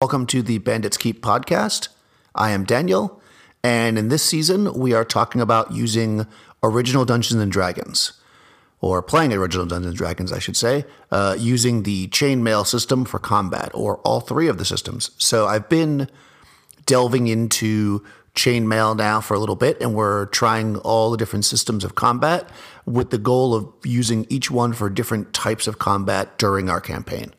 Welcome to the Bandits Keep podcast. I am Daniel, and in this season, we are talking about using original Dungeons and Dragons, or playing original Dungeons and Dragons, I should say, uh, using the chainmail system for combat, or all three of the systems. So I've been delving into chainmail now for a little bit, and we're trying all the different systems of combat with the goal of using each one for different types of combat during our campaign.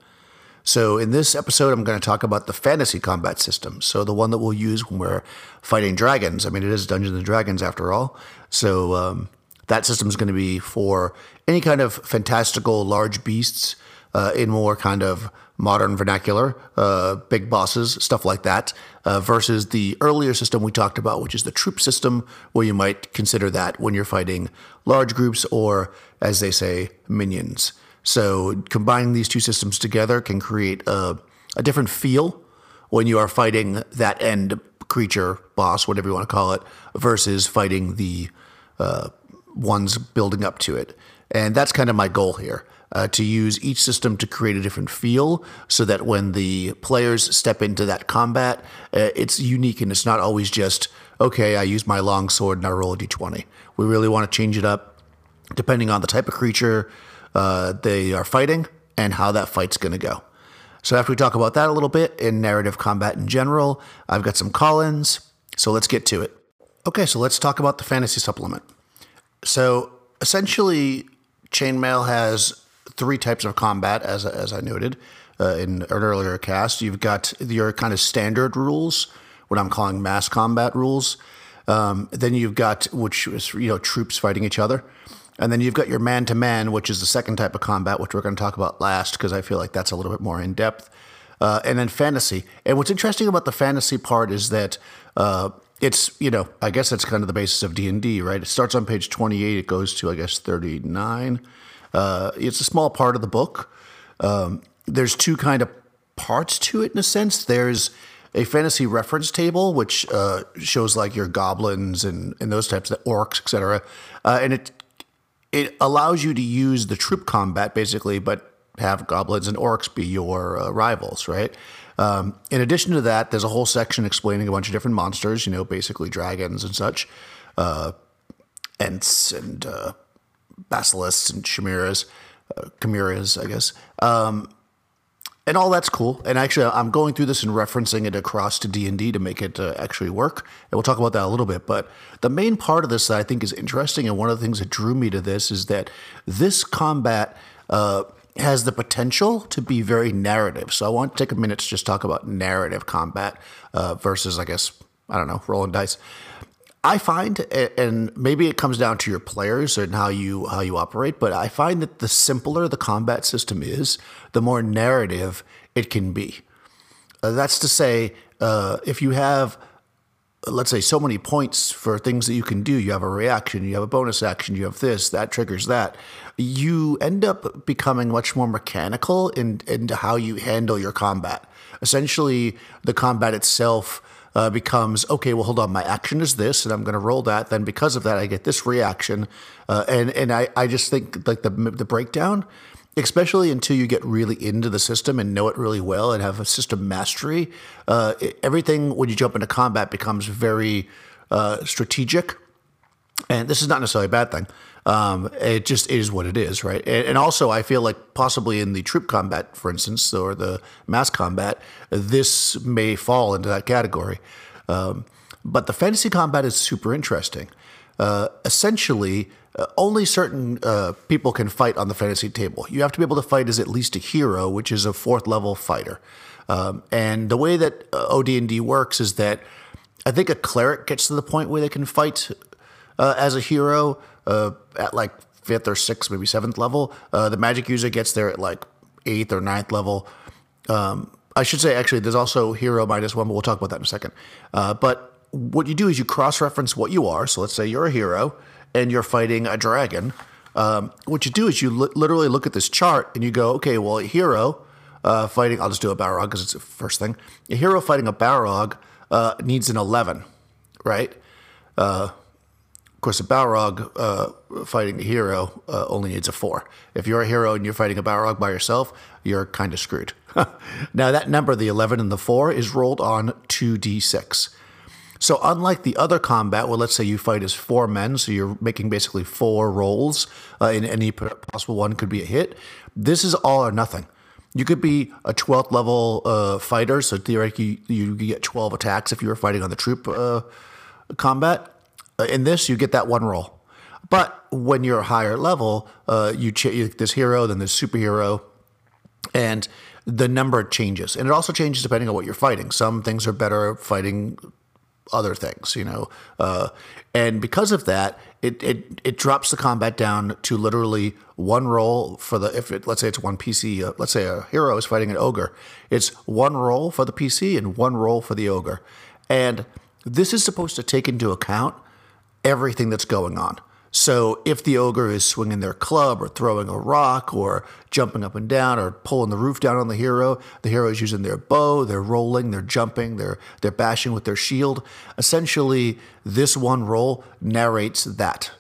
So, in this episode, I'm going to talk about the fantasy combat system. So, the one that we'll use when we're fighting dragons. I mean, it is Dungeons and Dragons after all. So, um, that system is going to be for any kind of fantastical large beasts uh, in more kind of modern vernacular, uh, big bosses, stuff like that, uh, versus the earlier system we talked about, which is the troop system, where you might consider that when you're fighting large groups or, as they say, minions. So combining these two systems together can create a, a different feel when you are fighting that end creature, boss, whatever you want to call it, versus fighting the uh, ones building up to it. And that's kind of my goal here. Uh, to use each system to create a different feel so that when the players step into that combat, uh, it's unique and it's not always just, okay, I use my long sword and I roll a d20. We really want to change it up depending on the type of creature, uh, they are fighting and how that fight's going to go. So, after we talk about that a little bit in narrative combat in general, I've got some call ins. So, let's get to it. Okay, so let's talk about the fantasy supplement. So, essentially, Chainmail has three types of combat, as, as I noted uh, in an earlier cast. You've got your kind of standard rules, what I'm calling mass combat rules. Um, then you've got, which is, you know, troops fighting each other. And then you've got your man to man, which is the second type of combat, which we're going to talk about last because I feel like that's a little bit more in depth. Uh, and then fantasy. And what's interesting about the fantasy part is that uh, it's you know I guess that's kind of the basis of D and D, right? It starts on page twenty eight. It goes to I guess thirty nine. Uh, it's a small part of the book. Um, there's two kind of parts to it in a sense. There's a fantasy reference table which uh, shows like your goblins and, and those types of orcs, etc. Uh, and it it allows you to use the troop combat basically, but have goblins and orcs be your uh, rivals, right? Um, in addition to that, there's a whole section explaining a bunch of different monsters, you know, basically dragons and such, uh, ents and uh, basilisks and chimeras, uh, chimeras, I guess. Um, and all that's cool. And actually, I'm going through this and referencing it across to D and D to make it uh, actually work. And we'll talk about that a little bit. But the main part of this that I think is interesting, and one of the things that drew me to this is that this combat uh, has the potential to be very narrative. So I want to take a minute to just talk about narrative combat uh, versus, I guess, I don't know, rolling dice. I find, and maybe it comes down to your players and how you how you operate, but I find that the simpler the combat system is, the more narrative it can be. Uh, that's to say, uh, if you have, let's say, so many points for things that you can do, you have a reaction, you have a bonus action, you have this, that triggers that, you end up becoming much more mechanical in into how you handle your combat. Essentially, the combat itself uh, becomes okay. Well, hold on. My action is this, and I'm going to roll that. Then because of that, I get this reaction, uh, and and I I just think like the the breakdown, especially until you get really into the system and know it really well and have a system mastery. Uh, everything when you jump into combat becomes very uh, strategic, and this is not necessarily a bad thing. Um, it just is what it is, right? And, and, also, I feel like possibly in the troop combat, for instance, or the mass combat, this may fall into that category. Um, but the fantasy combat is super interesting. Uh, essentially, uh, only certain uh, people can fight on the fantasy table. You have to be able to fight as at least a hero, which is a fourth level fighter. Um, and the way that uh, OD&D works is that I think a cleric gets to the point where they can fight uh, as a hero uh, at like fifth or sixth, maybe seventh level. Uh, the magic user gets there at like eighth or ninth level. Um, I should say, actually, there's also hero minus one, but we'll talk about that in a second. Uh, but what you do is you cross reference what you are. So let's say you're a hero and you're fighting a dragon. Um, what you do is you li- literally look at this chart and you go, okay, well, a hero uh, fighting, I'll just do a Balrog because it's the first thing. A hero fighting a Balrog uh, needs an 11, right? Of course, a Balrog uh, fighting a hero uh, only needs a four. If you're a hero and you're fighting a Balrog by yourself, you're kind of screwed. now, that number, the 11 and the 4, is rolled on 2d6. So, unlike the other combat, where let's say you fight as four men, so you're making basically four rolls, uh, any possible one could be a hit, this is all or nothing. You could be a 12th level uh, fighter, so theoretically you, you get 12 attacks if you were fighting on the troop uh, combat. Uh, in this, you get that one roll. But when you're a higher level, uh, you ch- this hero, then this superhero, and the number changes. And it also changes depending on what you're fighting. Some things are better fighting other things, you know. Uh, and because of that, it, it it drops the combat down to literally one roll for the if it let's say it's one PC. Uh, let's say a hero is fighting an ogre, it's one roll for the PC and one roll for the ogre, and this is supposed to take into account everything that's going on. So if the ogre is swinging their club or throwing a rock or jumping up and down or pulling the roof down on the hero, the hero is using their bow, they're rolling, they're jumping, they're they're bashing with their shield. Essentially, this one roll narrates that.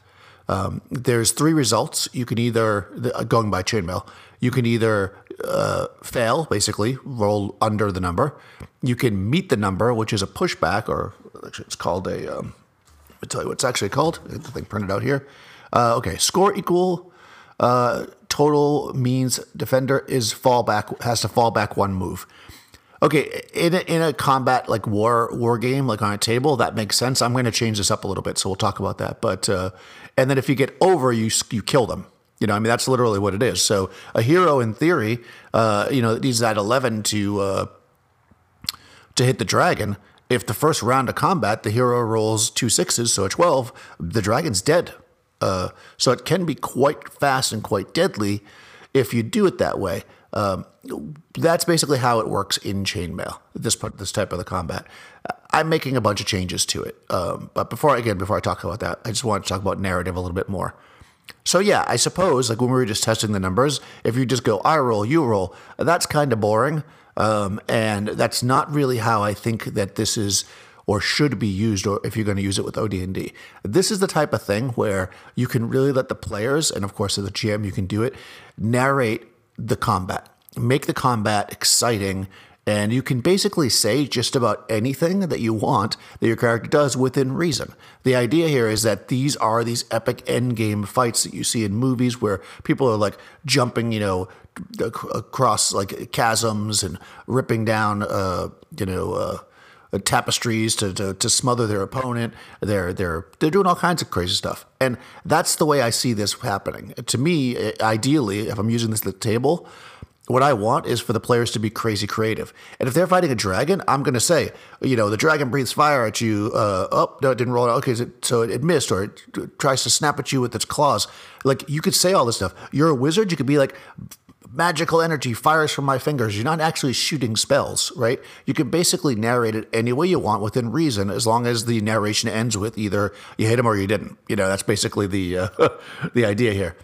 Um, there's three results. You can either uh, going by chainmail, you can either uh, fail, basically roll under the number. You can meet the number, which is a pushback, or actually it's called a um, me tell you what it's actually called. The thing printed out here. Uh, okay, score equal uh, total means defender is fallback has to fall back one move. Okay, in a, in a combat like war war game, like on a table, that makes sense. I'm going to change this up a little bit, so we'll talk about that. But uh, and then if you get over, you you kill them. You know, I mean that's literally what it is. So a hero, in theory, uh, you know, needs that 11 to uh, to hit the dragon if the first round of combat the hero rolls two sixes, so a 12, the dragon's dead. Uh, so it can be quite fast and quite deadly if you do it that way. Um, that's basically how it works in chainmail. This part, this type of the combat. I'm making a bunch of changes to it, um, but before again, before I talk about that, I just want to talk about narrative a little bit more. So yeah, I suppose like when we were just testing the numbers, if you just go I roll, you roll, that's kind of boring. Um, and that's not really how I think that this is or should be used or if you're going to use it with OD&D. This is the type of thing where you can really let the players and of course as a GM you can do it narrate the combat. Make the combat exciting and you can basically say just about anything that you want that your character does within reason. The idea here is that these are these epic endgame fights that you see in movies where people are like jumping, you know, across like chasms and ripping down, uh, you know, uh, tapestries to, to, to smother their opponent. They're they're they're doing all kinds of crazy stuff, and that's the way I see this happening. To me, ideally, if I'm using this at the table, what I want is for the players to be crazy creative. And if they're fighting a dragon, I'm going to say, you know, the dragon breathes fire at you. Uh, oh, no, it didn't roll. Okay, so it, missed, or it tries to snap at you with its claws. Like you could say all this stuff. You're a wizard. You could be like, magical energy fires from my fingers. You're not actually shooting spells, right? You can basically narrate it any way you want within reason, as long as the narration ends with either you hit him or you didn't. You know, that's basically the uh, the idea here.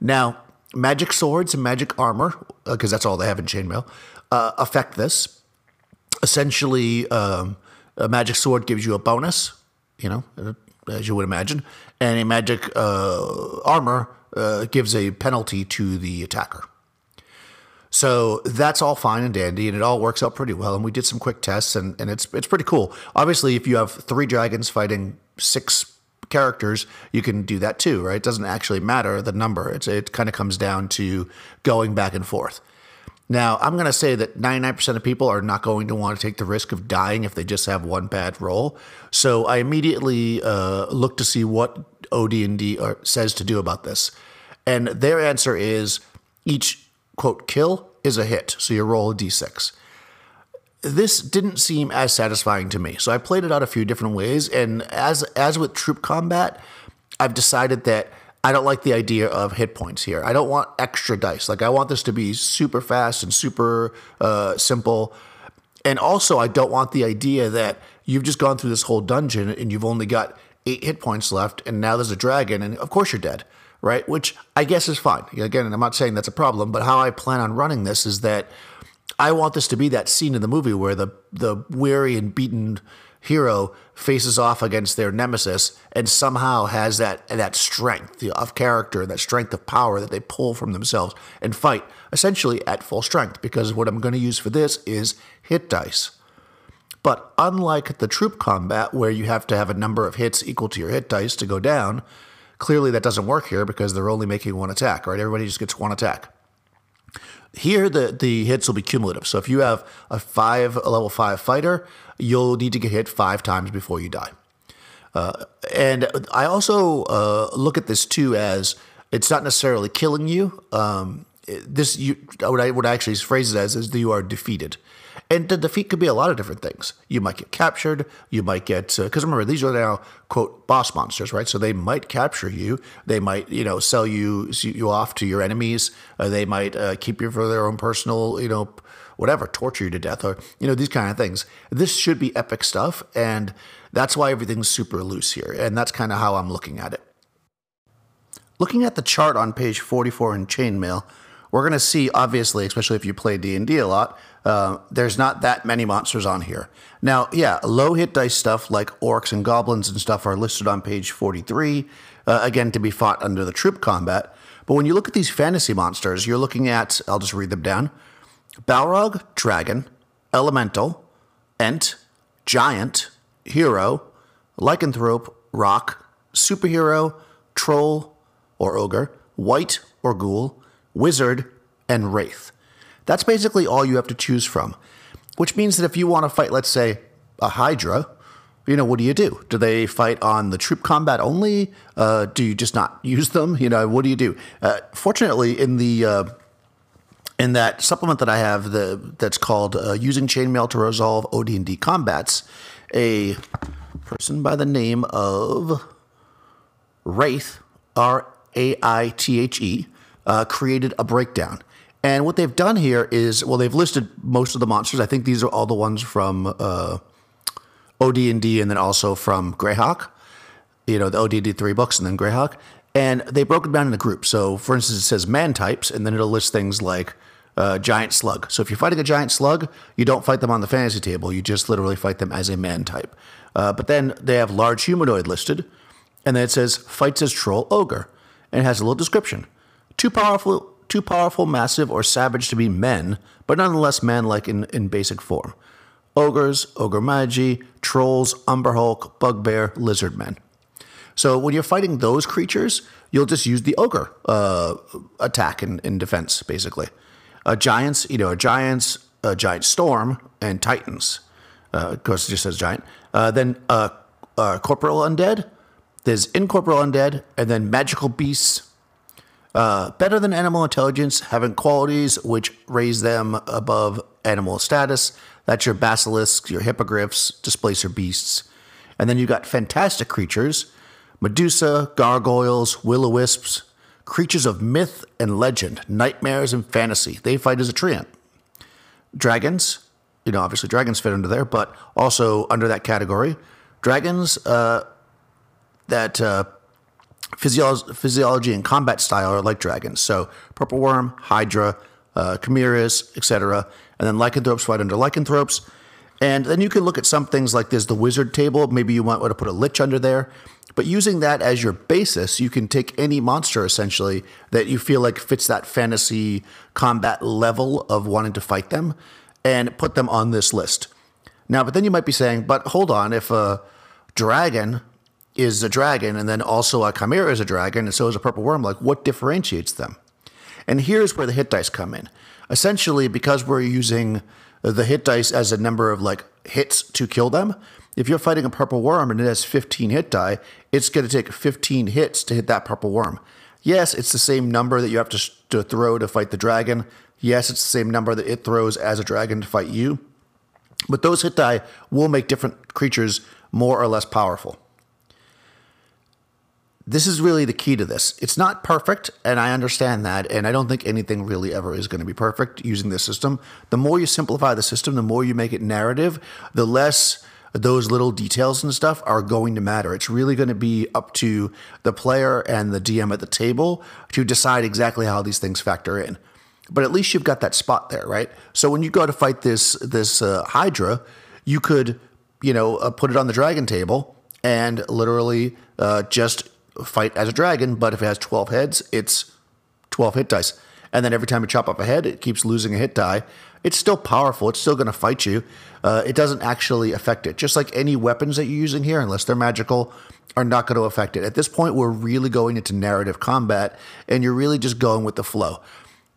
Now magic swords and magic armor, because uh, that's all they have in chainmail, uh, affect this. Essentially, um, a magic sword gives you a bonus, you know, uh, as you would imagine, and a magic uh, armor uh, gives a penalty to the attacker. So that's all fine and dandy, and it all works out pretty well. And we did some quick tests, and, and it's it's pretty cool. Obviously, if you have three dragons fighting six characters, you can do that too, right? It doesn't actually matter the number. It's, it kind of comes down to going back and forth. Now, I'm going to say that 99% of people are not going to want to take the risk of dying if they just have one bad roll. So I immediately uh, look to see what OD&D uh, says to do about this. And their answer is each, quote, kill is a hit. So you roll a d6 this didn't seem as satisfying to me. So I played it out a few different ways, and as as with troop combat, I've decided that I don't like the idea of hit points here. I don't want extra dice. Like I want this to be super fast and super uh, simple. And also, I don't want the idea that you've just gone through this whole dungeon and you've only got eight hit points left, and now there's a dragon, and of course you're dead, right? Which I guess is fine. Again, I'm not saying that's a problem, but how I plan on running this is that I want this to be that scene in the movie where the the weary and beaten hero faces off against their nemesis and somehow has that that strength of character, that strength of power that they pull from themselves and fight essentially at full strength. Because what I'm going to use for this is hit dice. But unlike the troop combat, where you have to have a number of hits equal to your hit dice to go down, clearly that doesn't work here because they're only making one attack, right? Everybody just gets one attack. Here, the, the hits will be cumulative. So if you have a five, a level five fighter, you'll need to get hit five times before you die. Uh, and I also uh, look at this too as it's not necessarily killing you. Um, this you what I would actually phrase it as is that you are defeated. And the defeat could be a lot of different things. You might get captured. You might get because uh, remember these are now quote boss monsters, right? So they might capture you. They might you know sell you you off to your enemies. Uh, they might uh, keep you for their own personal you know whatever torture you to death or you know these kind of things. This should be epic stuff, and that's why everything's super loose here. And that's kind of how I'm looking at it. Looking at the chart on page 44 in Chainmail, we're going to see, obviously, especially if you play D&D a lot, uh, there's not that many monsters on here. Now, yeah, low hit dice stuff like orcs and goblins and stuff are listed on page 43, uh, again, to be fought under the troop combat. But when you look at these fantasy monsters, you're looking at, I'll just read them down Balrog, dragon, elemental, ent, giant, hero, lycanthrope, roc, superhero, troll or ogre, Wight or ghoul, wizard, and wraith. That's basically all you have to choose from, which means that if you want to fight, let's say, a Hydra, you know, what do you do? Do they fight on the troop combat only? Uh, do you just not use them? You know, what do you do? Uh, fortunately, in the uh, in that supplement that I have, the that's called uh, "Using Chainmail to Resolve OD&D Combats," a person by the name of Raithe R A I T H E uh, created a breakdown. And what they've done here is, well, they've listed most of the monsters. I think these are all the ones from uh, OD&D and then also from Greyhawk. You know, the OD&D three books and then Greyhawk. And they broke it down into groups. So, for instance, it says man types, and then it'll list things like uh, giant slug. So if you're fighting a giant slug, you don't fight them on the fantasy table. You just literally fight them as a man type. Uh, but then they have large humanoid listed, and then it says fights as troll ogre, and it has a little description. Too powerful too powerful, massive, or savage to be men, but nonetheless man-like in, in basic form. Ogres, ogre magi, trolls, umber hulk, bugbear, lizard men. So when you're fighting those creatures, you'll just use the ogre uh, attack in, in defense, basically. Uh, giants, you know, a giants, a giant storm, and titans. Uh, it just says giant. Uh, then uh, uh, corporeal undead. There's incorporeal undead, and then magical beasts, uh, better than animal intelligence, having qualities which raise them above animal status. That's your basilisks, your hippogriffs, displacer beasts. And then you got fantastic creatures Medusa, gargoyles, will o wisps, creatures of myth and legend, nightmares and fantasy. They fight as a treant. Dragons, you know, obviously dragons fit under there, but also under that category. Dragons uh, that uh, physiology, physiology and combat style are like dragons. So purple worm, hydra, uh, chimeras, etc. And then lycanthropes fight under lycanthropes. And then you can look at some things like there's the wizard table. Maybe you might want to put a lich under there. But using that as your basis, you can take any monster essentially that you feel like fits that fantasy combat level of wanting to fight them and put them on this list. Now, but then you might be saying, but hold on, if a dragon is a dragon, and then also a chimera is a dragon, and so is a purple worm. Like, what differentiates them? And here's where the hit dice come in. Essentially, because we're using the hit dice as a number of like hits to kill them, if you're fighting a purple worm and it has 15 hit die, it's going to take 15 hits to hit that purple worm. Yes, it's the same number that you have to, to throw to fight the dragon. Yes, it's the same number that it throws as a dragon to fight you. But those hit die will make different creatures more or less powerful this is really the key to this. It's not perfect, and I understand that, and I don't think anything really ever is going to be perfect using this system. The more you simplify the system, the more you make it narrative, the less those little details and stuff are going to matter. It's really going to be up to the player and the DM at the table to decide exactly how these things factor in. But at least you've got that spot there, right? So when you go to fight this this uh, Hydra, you could you know, uh, put it on the dragon table and literally uh, just fight as a dragon. But if it has 12 heads, it's 12 hit dice. And then every time you chop off a head, it keeps losing a hit die. It's still powerful. It's still going to fight you. Uh, it doesn't actually affect it. Just like any weapons that you're using here, unless they're magical, are not going to affect it. At this point, we're really going into narrative combat, and you're really just going with the flow.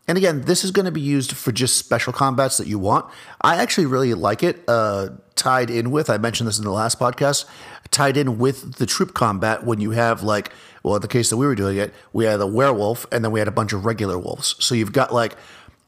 And again, this is going to be used for just special combats that you want. I actually really like it. Uh, tied in with, I mentioned this in the last podcast, tied in with the troop combat when you have like, well, in the case that we were doing it, we had a werewolf and then we had a bunch of regular wolves. So you've got like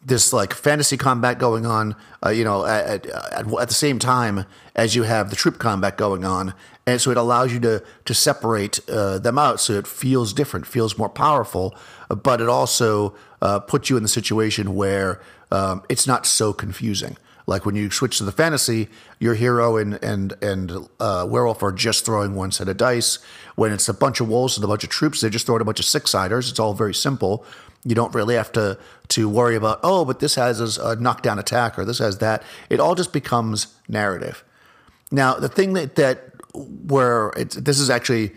this like fantasy combat going on, uh, you know, at, at, at, the same time as you have the troop combat going on, and so it allows you to to separate uh, them out, so it feels different, feels more powerful, but it also uh, puts you in the situation where um, it's not so confusing. Like when you switch to the fantasy, your hero and and and uh, werewolf are just throwing one set of dice. When it's a bunch of wolves and a bunch of troops, they're just throwing a bunch of six siders. It's all very simple. You don't really have to to worry about oh, but this has a knockdown attack or this has that. It all just becomes narrative. Now, the thing that that where it's this is actually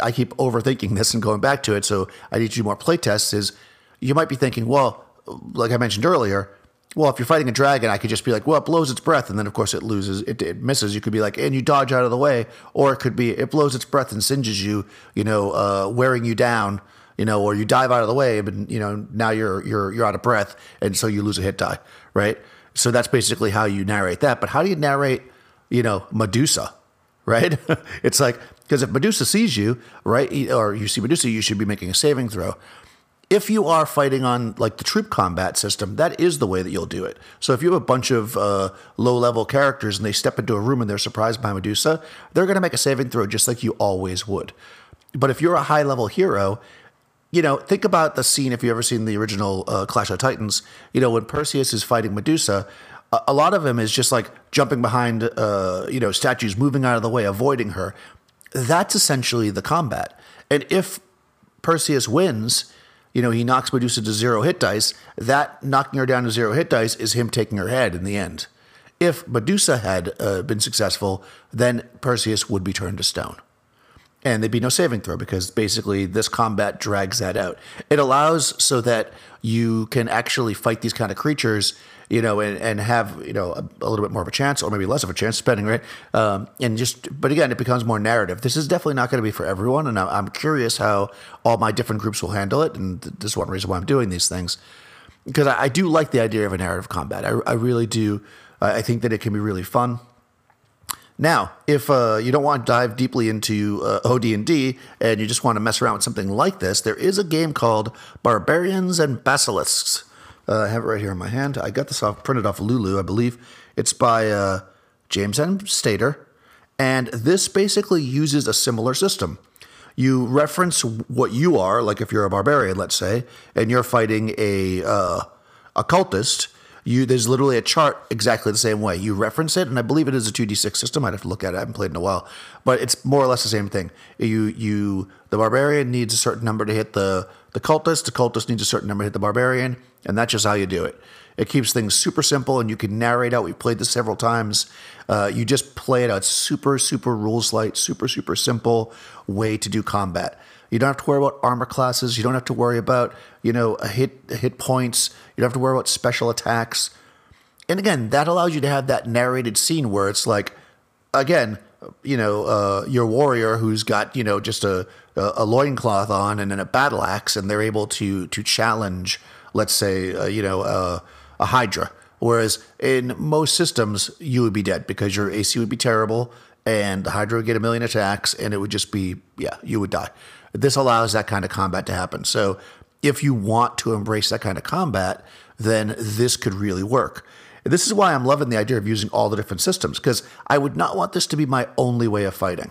I keep overthinking this and going back to it, so I need to do more playtests. Is you might be thinking, well, like I mentioned earlier, well, if you're fighting a dragon, I could just be like, well, it blows its breath, and then of course it loses, it, it, misses. You could be like, and you dodge out of the way, or it could be it blows its breath and singes you, you know, uh, wearing you down, you know, or you dive out of the way, but you know now you're you're you're out of breath, and so you lose a hit die, right? So that's basically how you narrate that. But how do you narrate, you know, Medusa, right? it's like because if Medusa sees you, right, or you see Medusa, you should be making a saving throw. If you are fighting on like the troop combat system, that is the way that you'll do it. So if you have a bunch of uh, low level characters and they step into a room and they're surprised by Medusa, they're going to make a saving throw just like you always would. But if you're a high level hero you know, think about the scene if you've ever seen the original uh, Clash of Titans. You know, when Perseus is fighting Medusa, a, lot of him is just like jumping behind, uh, you know, statues, moving out of the way, avoiding her. That's essentially the combat. And if Perseus wins, you know, he knocks Medusa to zero hit dice. That knocking her down to zero hit dice is him taking her head in the end. If Medusa had uh, been successful, then Perseus would be turned to stone and there'd be no saving throw because basically this combat drags that out. It allows so that you can actually fight these kind of creatures, you know, and, and have you know a, a little bit more of a chance, or maybe less of a chance, depending, right? Um, and just, but again, it becomes more narrative. This is definitely not going to be for everyone, and I'm curious how all my different groups will handle it. And this is one reason why I'm doing these things because I, I do like the idea of a narrative combat. I, I really do. I think that it can be really fun. Now, if uh, you don't want to dive deeply into uh, OD&D and you just want to mess around with something like this, there is a game called Barbarians and Basilisks. Uh, I have it right here in my hand. I got this off printed off Lulu, I believe. It's by uh, James M. Stater, and this basically uses a similar system. You reference what you are, like if you're a barbarian, let's say, and you're fighting a uh, a cultist you there's literally a chart exactly the same way. You reference it, and I believe it is a two d six system. I'd have to look at it. I haven't played in a while, but it's more or less the same thing. You you the barbarian needs a certain number to hit the the cultist. The cultist needs a certain number to hit the barbarian, and that's just how you do it. It keeps things super simple, and you can narrate out. We've played this several times. Uh, you just play it out super super rules light, super super simple way to do combat. You don't have to worry about armor classes. You don't have to worry about you know hit hit points. You don't have to worry about special attacks. And again, that allows you to have that narrated scene where it's like, again, you know, uh, your warrior who's got you know just a a loincloth on and then a battle axe, and they're able to to challenge, let's say, uh, you know, uh, a Hydra. Whereas in most systems, you would be dead because your AC would be terrible, and the Hydra would get a million attacks, and it would just be yeah, you would die. This allows that kind of combat to happen. So if you want to embrace that kind of combat, then this could really work. this is why I'm loving the idea of using all the different systems, because I would not want this to be my only way of fighting.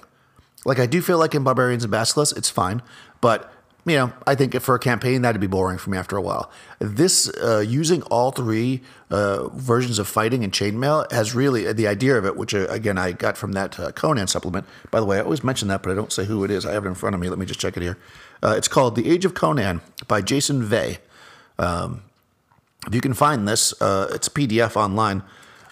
Like I do feel like in Barbarians and Basilisks, it's fine, but you know, I think for a campaign that'd be boring for me after a while. This uh, using all three uh, versions of fighting and chainmail has really the idea of it, which uh, again I got from that uh, Conan supplement. By the way, I always mention that, but I don't say who it is. I have it in front of me. Let me just check it here. Uh, it's called The Age of Conan by Jason Vey. Um, if you can find this, uh, it's a PDF online.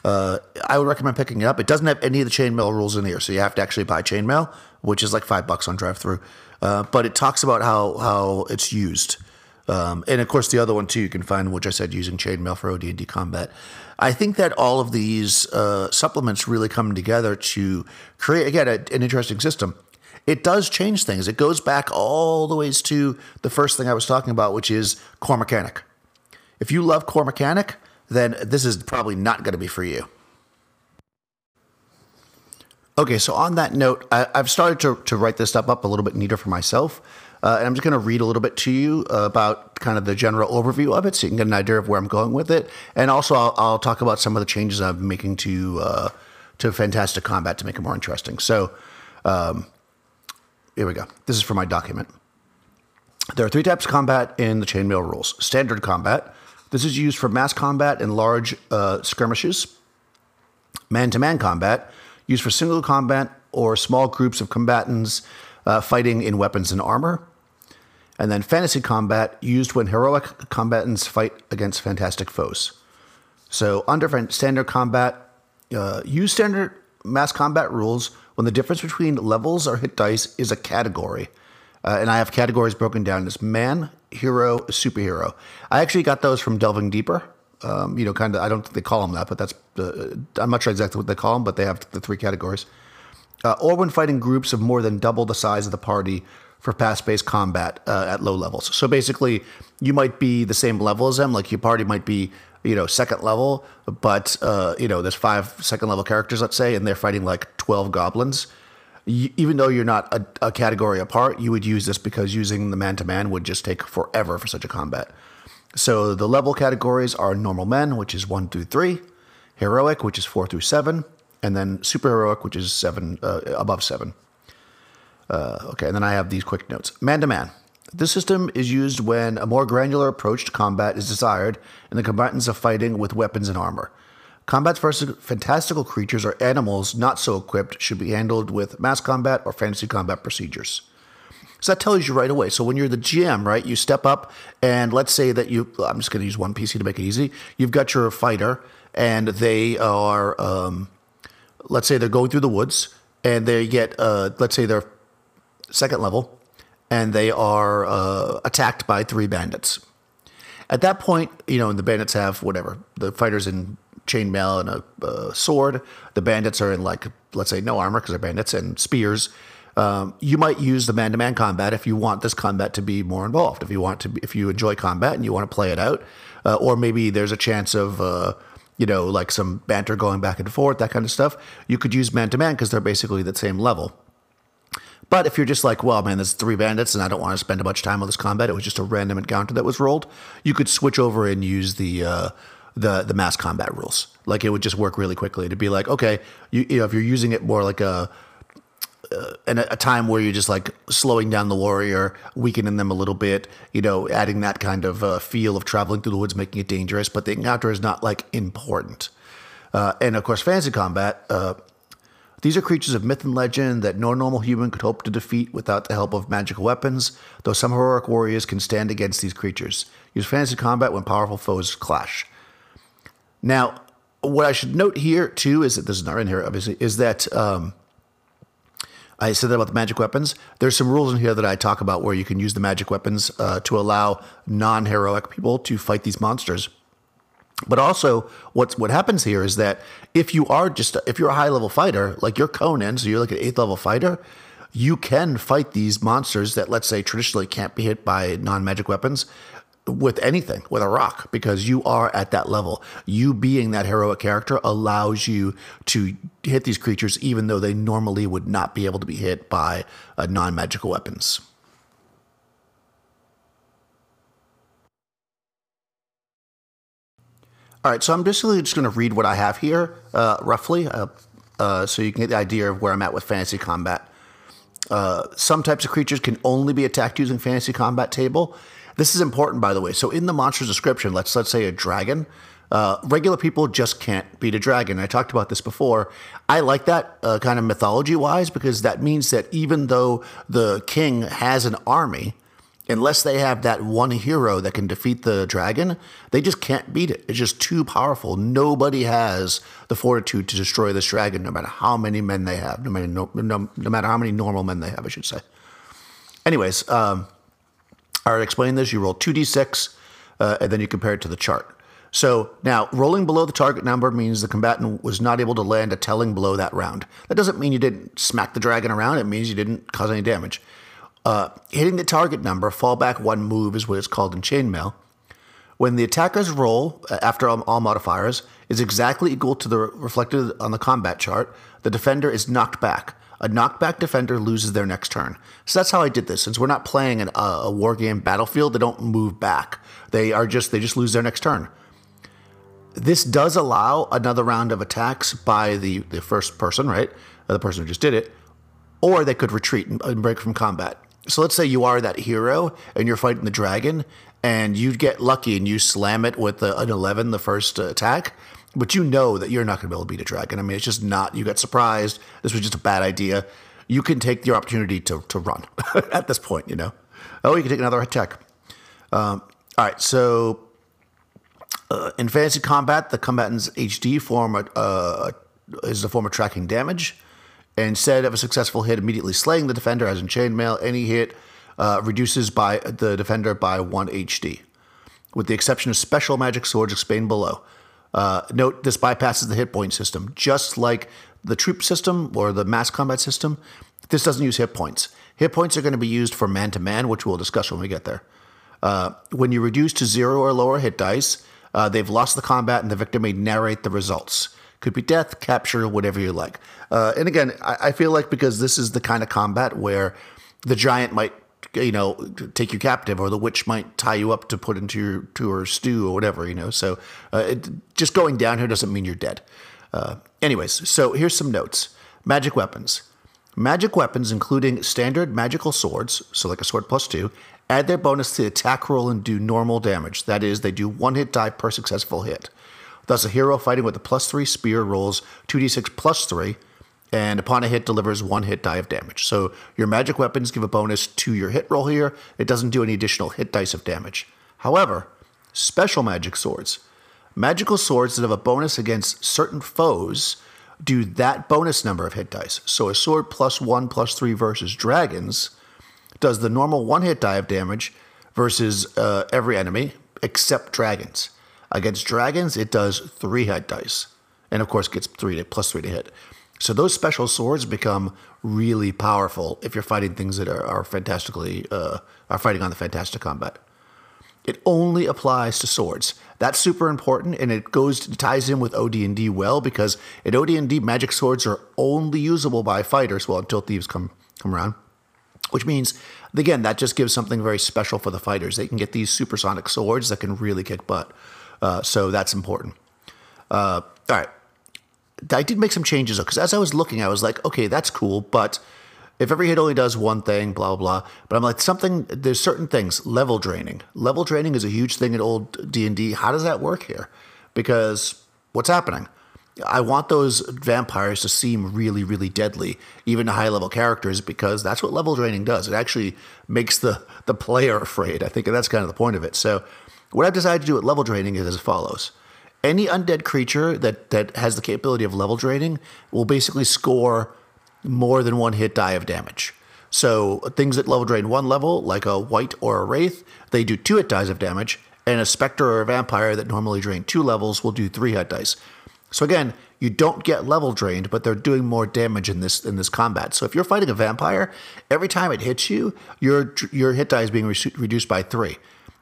Uh, I would recommend picking it up. It doesn't have any of the chainmail rules in here, so you have to actually buy chainmail, which is like five bucks on DriveThru. Uh, but it talks about how how it's used. Um, and of course, the other one too you can find, which I said using chainmail for OD&D combat. I think that all of these uh, supplements really come together to create again a, an interesting system. It does change things. It goes back all the ways to the first thing I was talking about, which is core mechanic. If you love core mechanic, then this is probably not going to be for you. Okay, so on that note, I, have started to, to write this stuff up a little bit neater for myself. Uh, and I'm just going to read a little bit to you about kind of the general overview of it so you can get an idea of where I'm going with it. And also, I'll, I'll talk about some of the changes I'm making to, uh, to Fantastic Combat to make it more interesting. So, um, here we go. This is for my document. There are three types of combat in the chainmail rules standard combat. This is used for mass combat and large uh, skirmishes. Man to man combat, used for single combat or small groups of combatants uh, fighting in weapons and armor. And then fantasy combat, used when heroic combatants fight against fantastic foes. So, under standard combat, uh, use standard mass combat rules when the difference between levels or hit dice is a category. Uh, and I have categories broken down as man, hero, superhero. I actually got those from Delving Deeper. Um, you know, kind of, I don't think they call them that, but that's, uh, I'm not sure exactly what they call them, but they have the three categories uh, or when fighting groups of more than double the size of the party for pass-based combat uh, at low levels. So basically, you might be the same level as them. Like your party might be, you know, second level, but uh, you know, there's five second level characters, let's say, and they're fighting like twelve goblins. You, even though you're not a, a category apart, you would use this because using the man to man would just take forever for such a combat. So the level categories are normal men, which is one through three, heroic, which is four through seven, and then super heroic, which is seven uh, above seven. Uh, okay, and then I have these quick notes. Man to man. This system is used when a more granular approach to combat is desired and the combatants are fighting with weapons and armor. Combats versus fantastical creatures or animals not so equipped should be handled with mass combat or fantasy combat procedures. That tells you right away. So when you're the GM, right, you step up and let's say that you, I'm just going to use one PC to make it easy. You've got your fighter and they are, um, let's say they're going through the woods and they get, uh, let's say they're second level and they are uh, attacked by three bandits. At that point, you know, and the bandits have whatever the fighters in chainmail and a, a sword. The bandits are in like, let's say, no armor because they're bandits and spears. Um, you might use the man-to-man combat if you want this combat to be more involved. If you want to, be, if you enjoy combat and you want to play it out, uh, or maybe there's a chance of uh, you know, like some banter going back and forth, that kind of stuff, you could use man to man because they're basically the same level. But if you're just like, well, man, there's three bandits and I don't want to spend a bunch of time on this combat, it was just a random encounter that was rolled, you could switch over and use the uh, the the mass combat rules. Like it would just work really quickly to be like, okay, you, you know, if you're using it more like a uh, in a, a, time where you're just like slowing down the warrior, weakening them a little bit, you know, adding that kind of uh, feel of traveling through the woods, making it dangerous. But the encounter is not like important. Uh, and of course, fantasy combat. Uh, these are creatures of myth and legend that no normal human could hope to defeat without the help of magical weapons, though some heroic warriors can stand against these creatures. Use fantasy combat when powerful foes clash. Now, what I should note here, too, is that this is not in here, obviously, is that um, I said that about the magic weapons. There's some rules in here that I talk about where you can use the magic weapons uh, to allow non-heroic people to fight these monsters. But also, what's what happens here is that if you are just if you're a high level fighter, like you're Conan, so you're like an eighth level fighter, you can fight these monsters that let's say traditionally can't be hit by non magic weapons with anything, with a rock, because you are at that level. You being that heroic character allows you to hit these creatures, even though they normally would not be able to be hit by uh, non magical weapons. All right, so I'm basically just going to read what I have here, uh, roughly, uh, uh, so you can get the idea of where I'm at with fantasy combat. Uh, some types of creatures can only be attacked using fantasy combat table this is important, by the way. So in the monster's description, let's let's say a dragon. Uh, regular people just can't beat a dragon. I talked about this before. I like that uh, kind of mythology wise because that means that even though the king has an army, unless they have that one hero that can defeat the dragon, they just can't beat it. It's just too powerful. Nobody has the fortitude to destroy this dragon, no matter how many men they have, no matter, no, no, no matter how many normal men they have, I should say. Anyways, um, I already explained this. You roll 2d6, uh, and then you compare it to the chart. So now, rolling below the target number means the combatant was not able to land a telling blow that round. That doesn't mean you didn't smack the dragon around, it means you didn't cause any damage. Uh, hitting the target number, fall back one move is what it's called in chainmail. When the attacker's roll, uh, after all, all modifiers, is exactly equal to the reflected on the combat chart, the defender is knocked back. A knockback defender loses their next turn. So that's how I did this. Since we're not playing an, uh, a war game battlefield, they don't move back. They are just they just lose their next turn. This does allow another round of attacks by the, the first person, right? The person who just did it, or they could retreat and break from combat. So let's say you are that hero and you're fighting the dragon and you get lucky and you slam it with the, an 11 the first attack, but you know that you're not going to be able to beat a dragon. I mean, it's just not, you got surprised. This was just a bad idea. You can take your opportunity to, to run at this point, you know. Oh, you can take another attack. Um, all right, so uh, in fantasy combat, the combatant's HD form uh, is a form of tracking damage. Instead of a successful hit immediately slaying the defender, as in chainmail, any hit uh, reduces by the defender by one HD, with the exception of special magic swords explained below. Uh, note this bypasses the hit point system, just like the troop system or the mass combat system. This doesn't use hit points. Hit points are going to be used for man to man, which we'll discuss when we get there. Uh, when you reduce to zero or lower hit dice, uh, they've lost the combat and the victor may narrate the results. Could be death, capture, whatever you like. Uh, and again, I, I feel like because this is the kind of combat where the giant might you know take you captive or the witch might tie you up to put into your to her stew or whatever you know? So uh, it, just going down here doesn't mean you're dead. Uh, anyways so here's some notes. Magic weapons. Magic weapons including standard magical swords so like a sword plus two add their bonus to the attack roll and do normal damage. That is they do one hit die per successful hit. Thus, a hero fighting with a plus three spear rolls 2d6 plus three, and upon a hit delivers one hit die of damage. So your magic weapons give a bonus to your hit roll here. It doesn't do any additional hit dice of damage. However, special magic swords, magical swords that have a bonus against certain foes, do that bonus number of hit dice. So a sword plus one plus three versus dragons does the normal one hit die of damage versus uh, every enemy except dragons. Against dragons, it does three hit dice, and of course gets three to plus three to hit. So those special swords become really powerful if you're fighting things that are, are fantastically uh, are fighting on the fantastic combat. It only applies to swords. That's super important, and it goes ties in with OD&D well because in OD&D, magic swords are only usable by fighters. Well, until thieves come come around, which means again that just gives something very special for the fighters. They can get these supersonic swords that can really kick butt. Uh, so that's important. Uh, all right. I did make some changes because as I was looking, I was like, okay, that's cool, but if every hit only does one thing, blah, blah, blah. But I'm like, something, there's certain things, level draining. Level draining is a huge thing in old D&D. How does that work here? Because what's happening? I want those vampires to seem really, really deadly, even to high level characters, because that's what level draining does. It actually makes the, the player afraid. I think that's kind of the point of it. So what I've decided to do with level draining is as follows. Any undead creature that, that has the capability of level draining will basically score more than one hit die of damage. So things that level drain one level, like a wight or a wraith, they do two hit dies of damage, and a specter or a vampire that normally drain two levels will do three hit dice. So again, you don't get level drained, but they're doing more damage in this in this combat. So if you're fighting a vampire, every time it hits you, your your hit die is being re- reduced by three.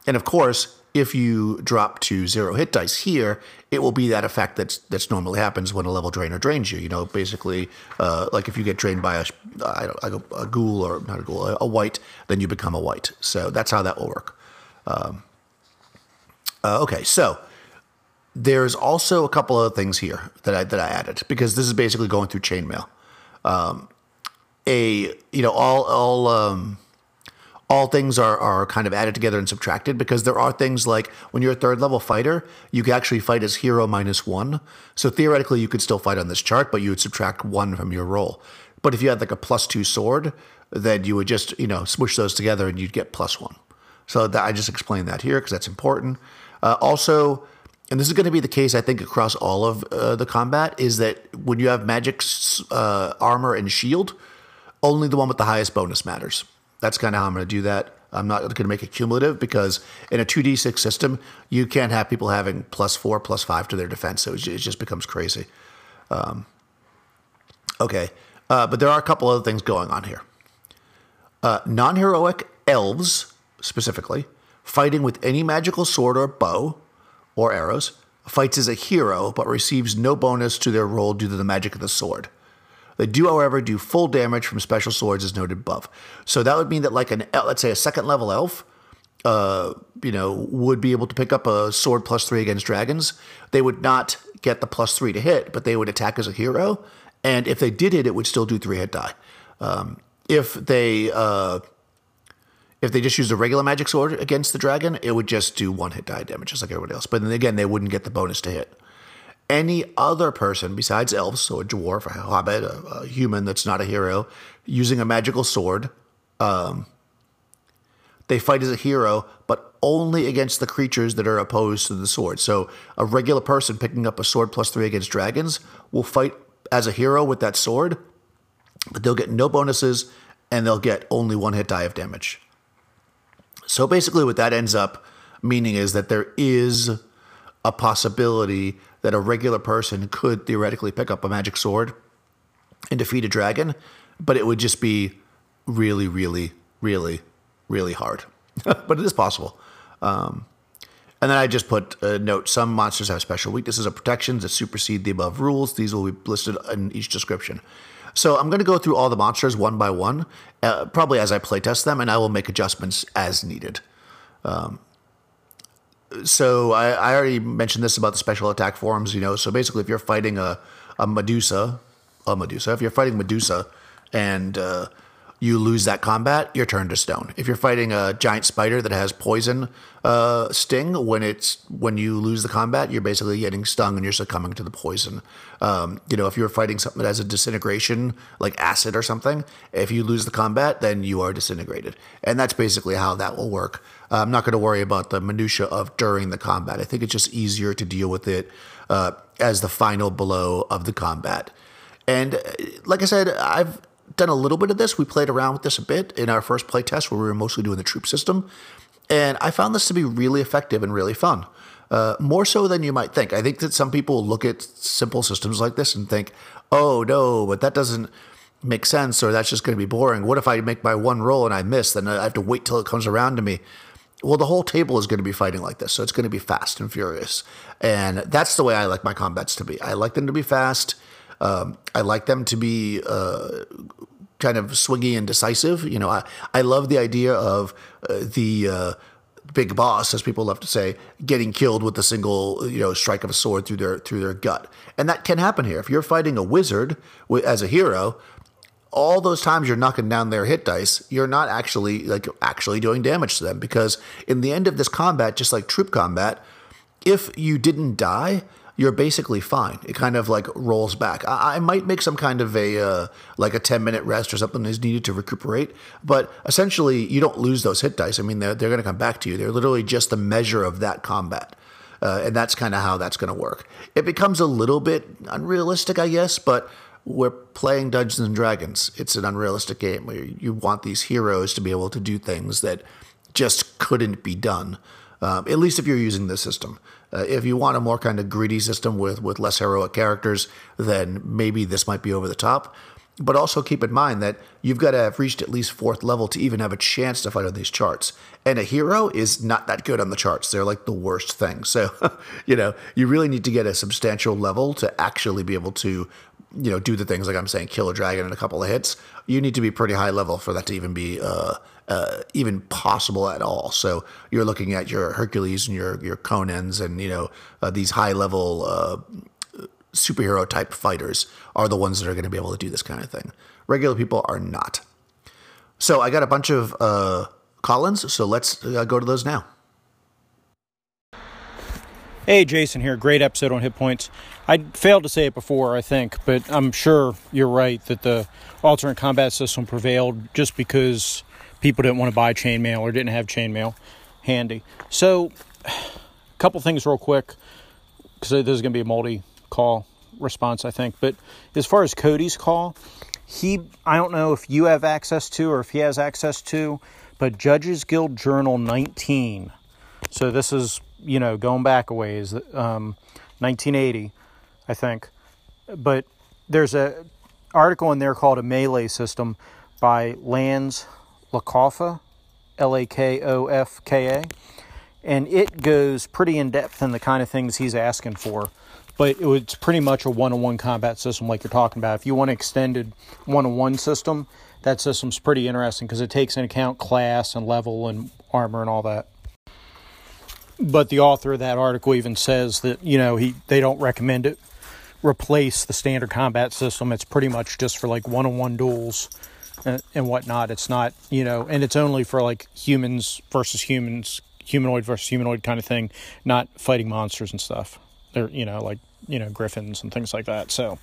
And of course, if you drop to zero hit dice here, it will be that effect that's that's normally happens when a level drainer drains you. You know, basically, uh, like if you get drained by a, I don't, a ghoul or not a ghoul, a, wight, then you become a wight. So that's how that will work. Um, uh, okay, so there's also a couple of things here that I that I added because this is basically going through chainmail. Um, a you know all all um, all things are, are kind of added together and subtracted because there are things like when you're a third level fighter, you can actually fight as hero minus one. So theoretically, you could still fight on this chart, but you would subtract one from your roll. But if you had like a plus two sword, then you would just, you know, smush those together and you'd get plus one. So that, I just explained that here because that's important. Uh, also, and this is going to be the case, I think, across all of uh, the combat, is that when you have magic uh, armor and shield, only the one with the highest bonus matters. That's kind of how I'm going to do that. I'm not going to make it cumulative because in a 2d6 system, you can't have people having plus four, plus five to their defense. So it just becomes crazy. Um, okay. Uh, but there are a couple other things going on here. Uh, non heroic elves, specifically, fighting with any magical sword or bow or arrows, fights as a hero but receives no bonus to their roll due to the magic of the sword. They do, however, do full damage from special swords as noted above. So that would mean that, like an let's say a second level elf, uh, you know, would be able to pick up a sword plus three against dragons. They would not get the plus three to hit, but they would attack as a hero. And if they did hit, it would still do three hit die. Um, if they uh, if they just used a regular magic sword against the dragon, it would just do one hit die damage, just like everybody else. But then again, they wouldn't get the bonus to hit any other person besides elves, so a dwarf, a hobbit, a, a human that's not a hero, using a magical sword, um, they fight as a hero, but only against the creatures that are opposed to the sword. So a regular person picking up a sword plus three against dragons will fight as a hero with that sword, but they'll get no bonuses and they'll get only one hit die of damage. So basically, what that ends up meaning is that there is a possibility that a regular person could theoretically pick up a magic sword and defeat a dragon, but it would just be really, really, really, really hard. but it is possible. Um, and then I just put a note some monsters have special weaknesses or protections that supersede the above rules. These will be listed in each description. So I'm going to go through all the monsters one by one, uh, probably as I playtest them, and I will make adjustments as needed. Um, so I, I, already mentioned this about the special attack forms, you know. So basically, if you're fighting a, a Medusa, a Medusa, if you're fighting Medusa and uh, you lose that combat, you're turned to stone. If you're fighting a giant spider that has poison uh, sting, when it's when you lose the combat, you're basically getting stung and you're succumbing to the poison. Um, you know, if you're fighting something that has a disintegration, like acid or something, if you lose the combat, then you are disintegrated, and that's basically how that will work. Uh, I'm not going to worry about the minutia of during the combat. I think it's just easier to deal with it uh, as the final blow of the combat. And uh, like I said, I've done a little bit of this. We played around with this a bit in our first playtest where we were mostly doing the troop system. And I found this to be really effective and really fun. Uh, more so than you might think. I think that some people look at simple systems like this and think, oh, no, but that doesn't make sense or that's just going to be boring. What if I make my one roll and I miss? Then I have to wait till it comes around to me. Well, the whole table is going to be fighting like this. So it's going to be fast and furious. And that's the way I like my combats to be. I like them to be fast um, I like them to be uh, kind of swingy and decisive. You know, I, I love the idea of uh, the uh, big boss, as people love to say, getting killed with a single you know strike of a sword through their through their gut, and that can happen here. If you're fighting a wizard as a hero, all those times you're knocking down their hit dice, you're not actually like actually doing damage to them because in the end of this combat, just like troop combat, if you didn't die, you're basically fine. It kind of like rolls back. I, I might make some kind of a uh, like a 10 minute rest or something is needed to recuperate, but essentially you don't lose those hit dice. I mean, they're, they're going to come back to you. They're literally just the measure of that combat. Uh, and that's kind of how that's going to work. It becomes a little bit unrealistic, I guess, but we're playing Dungeons and Dragons. It's an unrealistic game where you want these heroes to be able to do things that just couldn't be done. Um, at least if you're using this system. Uh, if you want a more kind of greedy system with, with less heroic characters, then maybe this might be over the top. But also keep in mind that you've got to have reached at least fourth level to even have a chance to fight on these charts. And a hero is not that good on the charts. They're like the worst thing. So, you know, you really need to get a substantial level to actually be able to, you know, do the things like I'm saying, kill a dragon in a couple of hits. You need to be pretty high level for that to even be uh, uh, even possible at all. So you're looking at your Hercules and your your Conans and you know uh, these high level uh, superhero type fighters are the ones that are going to be able to do this kind of thing. Regular people are not. So I got a bunch of uh, call ins. So let's uh, go to those now. Hey, Jason here. Great episode on hit points. I failed to say it before, I think, but I'm sure you're right that the alternate combat system prevailed just because people didn't want to buy chainmail or didn't have chainmail handy. So, a couple things real quick because this is going to be a multi call response, I think. But as far as Cody's call, he I don't know if you have access to or if he has access to, but Judges Guild Journal 19. So this is you know going back a ways, um, 1980, I think. But there's a article in there called a melee system by Lans Lakofka, L A K O F K A, and it goes pretty in depth in the kind of things he's asking for. But it's pretty much a one-on-one combat system, like you're talking about. If you want an extended one-on-one system, that system's pretty interesting because it takes into account class and level and armor and all that. But the author of that article even says that you know he they don't recommend it replace the standard combat system. It's pretty much just for like one-on-one duels and, and whatnot. It's not, you know, and it's only for like humans versus humans, humanoid versus humanoid kind of thing, not fighting monsters and stuff. They're, you know, like, you know, griffins and things like that. So,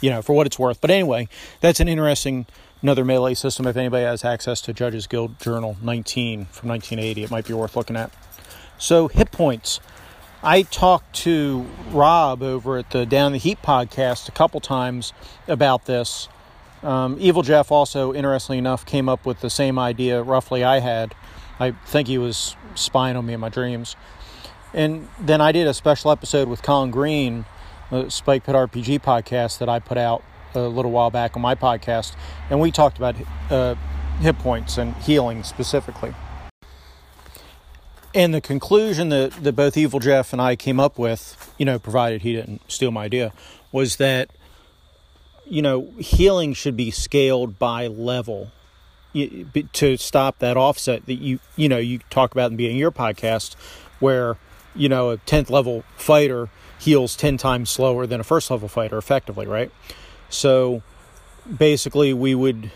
you know, for what it's worth. But anyway, that's an interesting another melee system. If anybody has access to Judges Guild Journal 19 from 1980, it might be worth looking at. So, hit points. I talked to Rob over at the Down the Heap podcast a couple times about this um, Evil Jeff also, interestingly enough, came up with the same idea roughly I had. I think he was spying on me in my dreams. And then I did a special episode with Colin Green, the Spike Pit RPG podcast that I put out a little while back on my podcast, and we talked about uh, hit points and healing specifically. And the conclusion that, that both Evil Jeff and I came up with, you know, provided he didn't steal my idea, was that you know, healing should be scaled by level to stop that offset that you you know you talk about in being your podcast where you know a 10th level fighter heals 10 times slower than a first level fighter effectively right so basically we would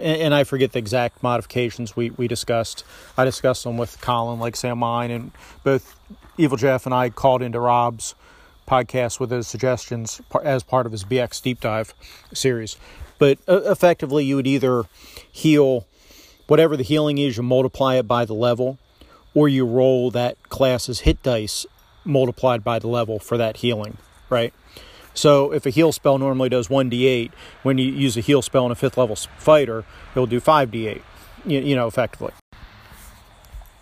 and I forget the exact modifications we, we discussed. I discussed them with Colin, like Sam mine, and both Evil Jeff and I called into Rob's podcast with his suggestions as part of his BX deep dive series. But uh, effectively, you would either heal whatever the healing is, you multiply it by the level, or you roll that class's hit dice multiplied by the level for that healing, right? So if a heal spell normally does 1d8, when you use a heal spell on a fifth level fighter, it'll do 5d8, you, you know, effectively.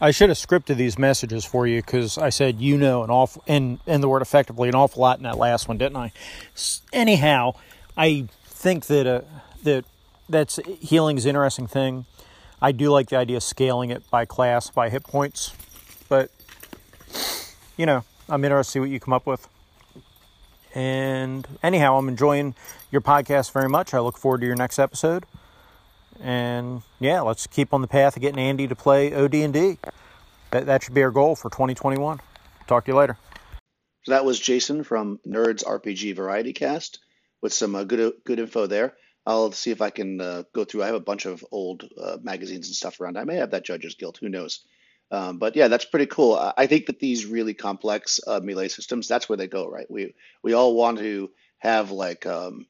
I should have scripted these messages for you because I said you know an awful and and the word effectively an awful lot in that last one, didn't I? Anyhow, I think that uh, that that's healing is an interesting thing. I do like the idea of scaling it by class, by hit points, but you know I'm interested to see what you come up with. And anyhow, I'm enjoying your podcast very much. I look forward to your next episode. And yeah, let's keep on the path of getting Andy to play OD&D. That, that should be our goal for 2021. Talk to you later. So that was Jason from Nerds RPG Variety Cast with some uh, good good info there. I'll see if I can uh, go through. I have a bunch of old uh, magazines and stuff around. I may have that Judges Guild. Who knows? Um, but yeah, that's pretty cool. I think that these really complex uh, melee systems, that's where they go, right? We we all want to have like um,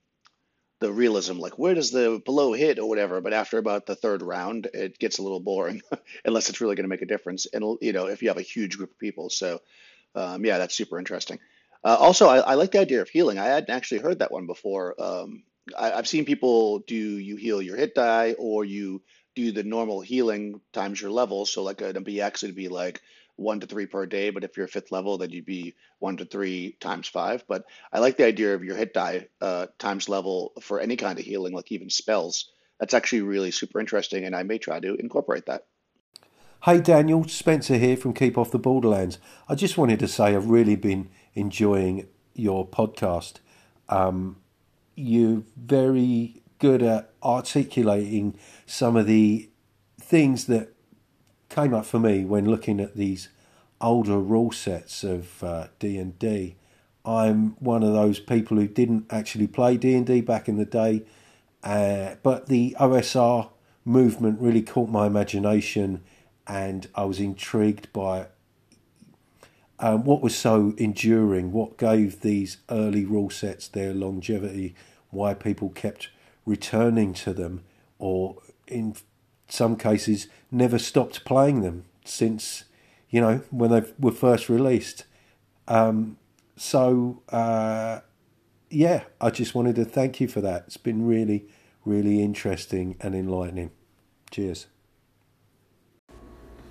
the realism, like where does the below hit or whatever. But after about the third round, it gets a little boring, unless it's really going to make a difference. And you know, if you have a huge group of people, so um, yeah, that's super interesting. Uh, also, I, I, like the idea of healing. I hadn't actually heard that one before. Um, I, have seen people do you heal your hit die or you do the normal healing times your level. So like a, a BX, it'd be like one to three per day, but if you're fifth level, then you'd be one to three times five. But I like the idea of your hit die uh, times level for any kind of healing, like even spells. That's actually really super interesting, and I may try to incorporate that. Hey Daniel, Spencer here from Keep Off the Borderlands. I just wanted to say I've really been enjoying your podcast. Um, you're very good at articulating some of the things that came up for me when looking at these older rule sets of uh, D&D. I'm one of those people who didn't actually play D&D back in the day, uh, but the OSR movement really caught my imagination and I was intrigued by um, what was so enduring, what gave these early rule sets their longevity, why people kept returning to them or in some cases never stopped playing them since you know when they were first released. Um, so uh, yeah, I just wanted to thank you for that. It's been really, really interesting and enlightening. Cheers.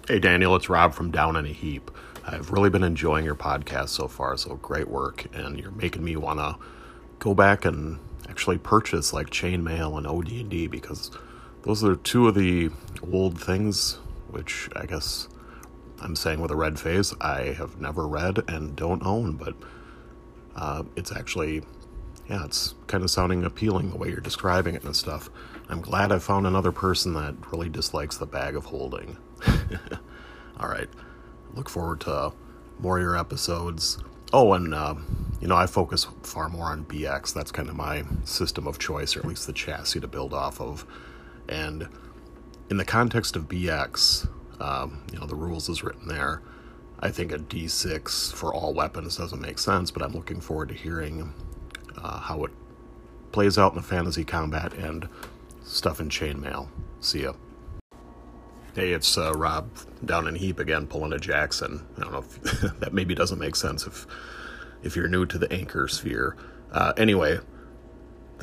Hey Daniel, it's Rob from Down in a Heap. I've really been enjoying your podcast so far, so great work, and you're making me want to go back and actually purchase like Chainmail and OD&D because those are two of the old things which I guess I'm saying with a red face I have never read and don't own, but uh, it's actually yeah, it's kind of sounding appealing the way you're describing it and stuff. I'm glad I found another person that really dislikes the bag of holding. All right, look forward to more of your episodes. Oh, and uh, you know, I focus far more on BX. That's kind of my system of choice, or at least the chassis to build off of. And in the context of BX, um, you know, the rules is written there. I think a D6 for all weapons doesn't make sense, but I'm looking forward to hearing uh, how it plays out in the fantasy combat and stuff in chainmail. See ya. Hey, it's uh, Rob down in Heap again, pulling a Jackson. I don't know if that maybe doesn't make sense if if you're new to the anchor sphere. Uh, anyway,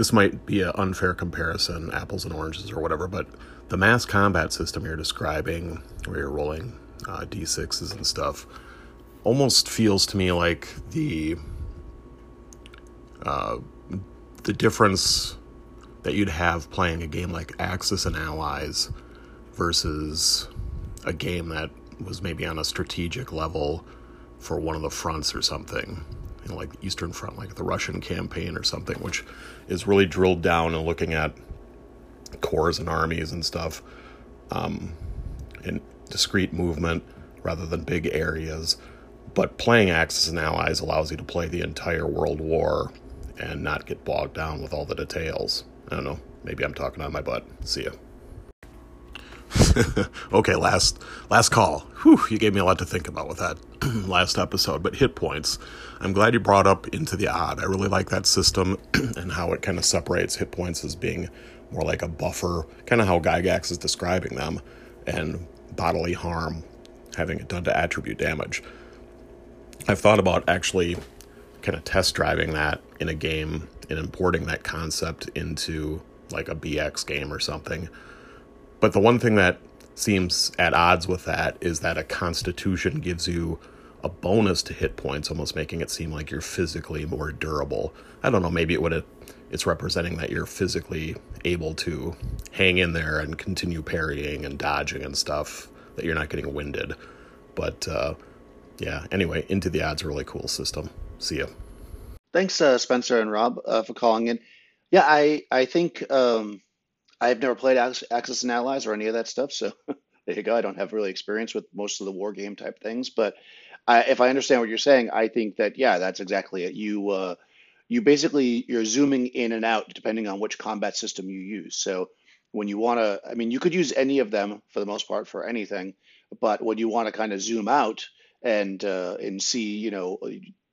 this might be an unfair comparison, apples and oranges or whatever, but the mass combat system you're describing, where you're rolling uh, d6s and stuff, almost feels to me like the uh, the difference that you'd have playing a game like Axis and Allies versus a game that was maybe on a strategic level for one of the fronts or something you know, like the Eastern Front, like the Russian campaign or something, which is really drilled down and looking at corps and armies and stuff um, in discrete movement rather than big areas. But playing Axis and Allies allows you to play the entire World War and not get bogged down with all the details. I don't know. Maybe I'm talking on my butt. See ya. okay, last last call. Whew, you gave me a lot to think about with that last episode. But hit points, I'm glad you brought up into the odd. I really like that system and how it kind of separates hit points as being more like a buffer, kind of how Gygax is describing them, and bodily harm, having it done to attribute damage. I've thought about actually kind of test driving that in a game and importing that concept into like a BX game or something but the one thing that seems at odds with that is that a constitution gives you a bonus to hit points, almost making it seem like you're physically more durable. I don't know, maybe it would it's representing that you're physically able to hang in there and continue parrying and dodging and stuff, that you're not getting winded. But uh, yeah, anyway, into the odds, really cool system. See ya. Thanks, uh, Spencer and Rob, uh, for calling in. Yeah, I I think um, I've never played Axis and Allies or any of that stuff, so there you go. I don't have really experience with most of the war game type things, but I, if I understand what you're saying, I think that yeah, that's exactly it. You uh, you basically you're zooming in and out depending on which combat system you use. So when you want to, I mean, you could use any of them for the most part for anything, but when you want to kind of zoom out and uh, and see, you know,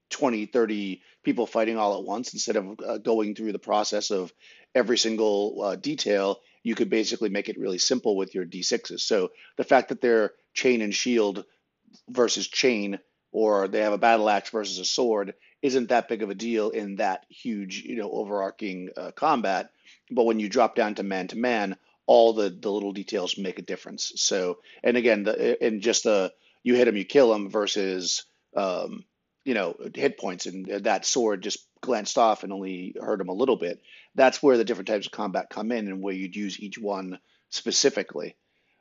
20, 30 people fighting all at once instead of uh, going through the process of every single uh, detail, you could basically make it really simple with your D6s. So the fact that they're chain and shield versus chain, or they have a battle axe versus a sword, isn't that big of a deal in that huge, you know, overarching uh, combat. But when you drop down to man to man, all the the little details make a difference. So, and again, the and just the you hit them, you kill them versus um, you know hit points, and that sword just glanced off and only hurt him a little bit. That's where the different types of combat come in, and where you'd use each one specifically.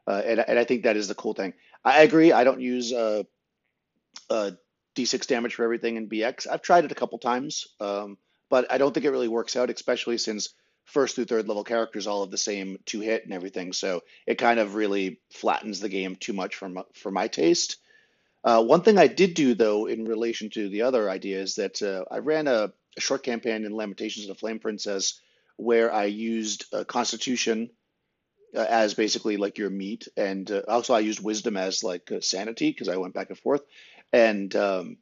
Uh, and, and I think that is the cool thing. I agree. I don't use uh, uh, D6 damage for everything in BX. I've tried it a couple times, um, but I don't think it really works out, especially since first through third level characters all have the same to hit and everything. So it kind of really flattens the game too much for my, for my taste. Uh, one thing I did do, though, in relation to the other idea, is that uh, I ran a, a, short campaign in Lamentations of the Flame Princess where I used Constitution uh, as basically like your meat, and uh, also I used Wisdom as like sanity because I went back and forth, and um,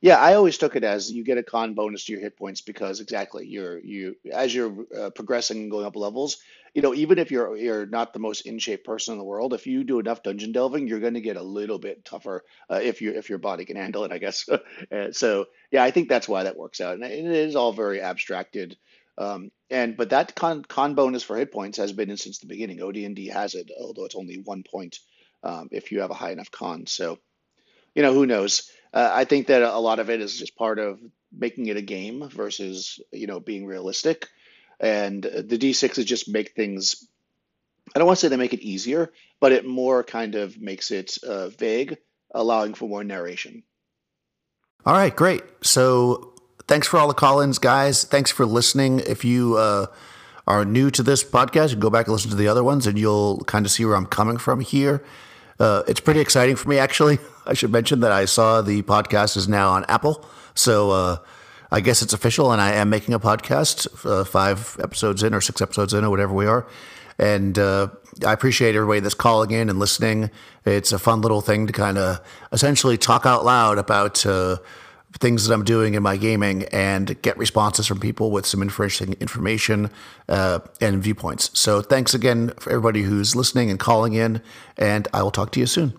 Yeah, I always took it as you get a con bonus to your hit points because exactly you're you as you're uh, progressing and going up levels. You know, even if you're you're not the most in shape person in the world, if you do enough dungeon delving, you're going to get a little bit tougher uh, if you if your body can handle it, I guess. Uh, so yeah, I think that's why that works out, and it is all very abstracted. Um, and but that con con bonus for hit points has been in since the beginning. OD&D has it, although it's only one point um, if you have a high enough con. So you know, who knows? Uh, I think that a lot of it is just part of making it a game versus, you know, being realistic. And the D6s just make things, I don't want to say they make it easier, but it more kind of makes it uh, vague, allowing for more narration. All right, great. So thanks for all the call ins, guys. Thanks for listening. If you uh, are new to this podcast, you go back and listen to the other ones, and you'll kind of see where I'm coming from here. Uh, it's pretty exciting for me, actually. I should mention that I saw the podcast is now on Apple. So uh, I guess it's official, and I am making a podcast uh, five episodes in or six episodes in or whatever we are. And uh, I appreciate everybody that's calling in and listening. It's a fun little thing to kind of essentially talk out loud about uh, things that I'm doing in my gaming and get responses from people with some interesting information uh, and viewpoints. So thanks again for everybody who's listening and calling in, and I will talk to you soon.